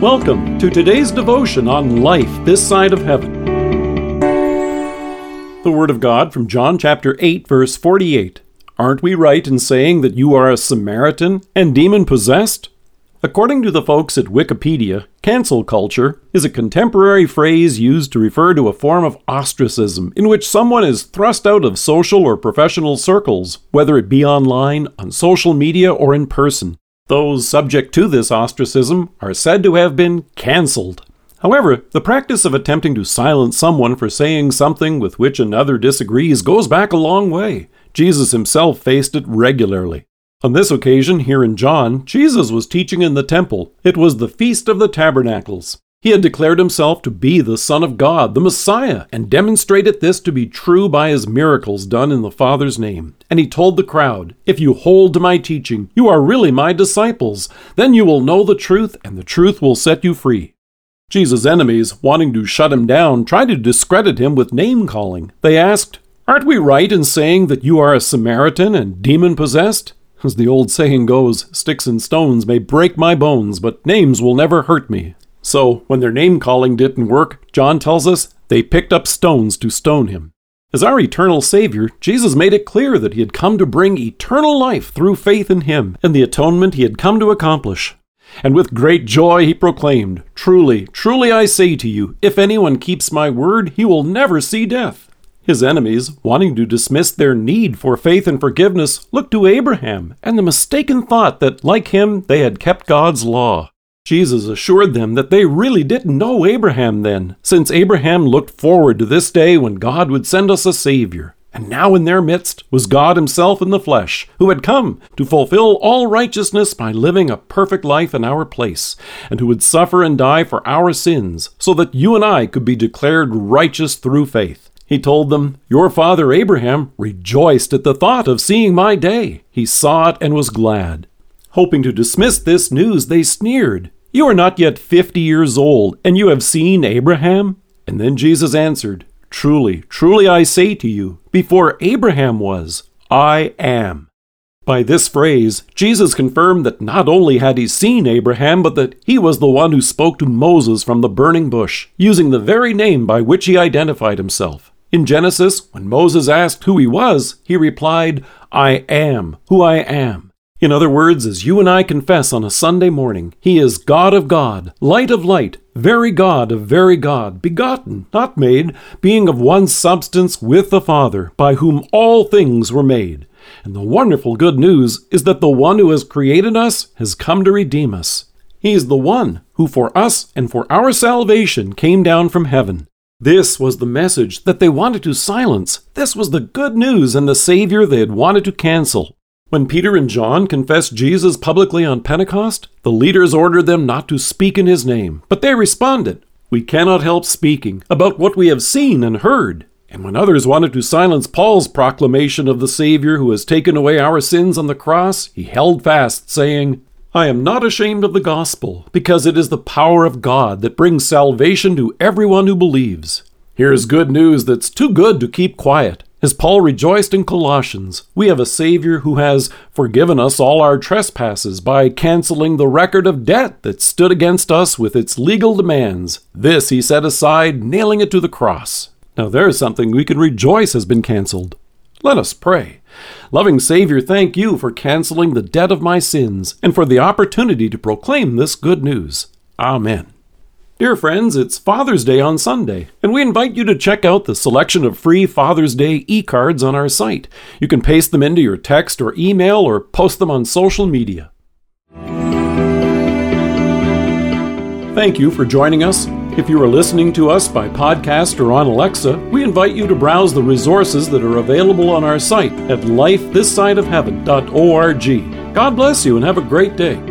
Welcome to today's devotion on life this side of heaven. The Word of God from John chapter 8, verse 48. Aren't we right in saying that you are a Samaritan and demon possessed? According to the folks at Wikipedia, cancel culture is a contemporary phrase used to refer to a form of ostracism in which someone is thrust out of social or professional circles, whether it be online, on social media, or in person. Those subject to this ostracism are said to have been cancelled. However, the practice of attempting to silence someone for saying something with which another disagrees goes back a long way. Jesus himself faced it regularly. On this occasion, here in John, Jesus was teaching in the temple. It was the Feast of the Tabernacles. He had declared himself to be the Son of God, the Messiah, and demonstrated this to be true by his miracles done in the Father's name. And he told the crowd, If you hold to my teaching, you are really my disciples. Then you will know the truth, and the truth will set you free. Jesus' enemies, wanting to shut him down, tried to discredit him with name calling. They asked, Aren't we right in saying that you are a Samaritan and demon possessed? As the old saying goes, sticks and stones may break my bones, but names will never hurt me. So, when their name calling didn't work, John tells us they picked up stones to stone him. As our eternal Savior, Jesus made it clear that he had come to bring eternal life through faith in him and the atonement he had come to accomplish. And with great joy he proclaimed, Truly, truly I say to you, if anyone keeps my word, he will never see death. His enemies, wanting to dismiss their need for faith and forgiveness, looked to Abraham and the mistaken thought that, like him, they had kept God's law. Jesus assured them that they really didn't know Abraham then, since Abraham looked forward to this day when God would send us a Savior. And now in their midst was God Himself in the flesh, who had come to fulfill all righteousness by living a perfect life in our place, and who would suffer and die for our sins, so that you and I could be declared righteous through faith. He told them, Your father Abraham rejoiced at the thought of seeing my day. He saw it and was glad. Hoping to dismiss this news, they sneered, You are not yet fifty years old, and you have seen Abraham? And then Jesus answered, Truly, truly I say to you, before Abraham was, I am. By this phrase, Jesus confirmed that not only had he seen Abraham, but that he was the one who spoke to Moses from the burning bush, using the very name by which he identified himself. In Genesis, when Moses asked who he was, he replied, I am who I am. In other words, as you and I confess on a Sunday morning, He is God of God, light of light, very God of very God, begotten, not made, being of one substance with the Father, by whom all things were made. And the wonderful good news is that the one who has created us has come to redeem us. He is the one who for us and for our salvation came down from heaven. This was the message that they wanted to silence. This was the good news and the Savior they had wanted to cancel. When Peter and John confessed Jesus publicly on Pentecost, the leaders ordered them not to speak in his name, but they responded, We cannot help speaking about what we have seen and heard. And when others wanted to silence Paul's proclamation of the Savior who has taken away our sins on the cross, he held fast, saying, I am not ashamed of the gospel, because it is the power of God that brings salvation to everyone who believes. Here is good news that's too good to keep quiet. As Paul rejoiced in Colossians, we have a Savior who has forgiven us all our trespasses by canceling the record of debt that stood against us with its legal demands. This he set aside, nailing it to the cross. Now there is something we can rejoice has been canceled. Let us pray. Loving Savior, thank you for canceling the debt of my sins and for the opportunity to proclaim this good news. Amen. Dear friends, it's Father's Day on Sunday, and we invite you to check out the selection of free Father's Day e cards on our site. You can paste them into your text or email or post them on social media. Thank you for joining us if you are listening to us by podcast or on Alexa, we invite you to browse the resources that are available on our site at lifethissideofheaven.org. God bless you and have a great day.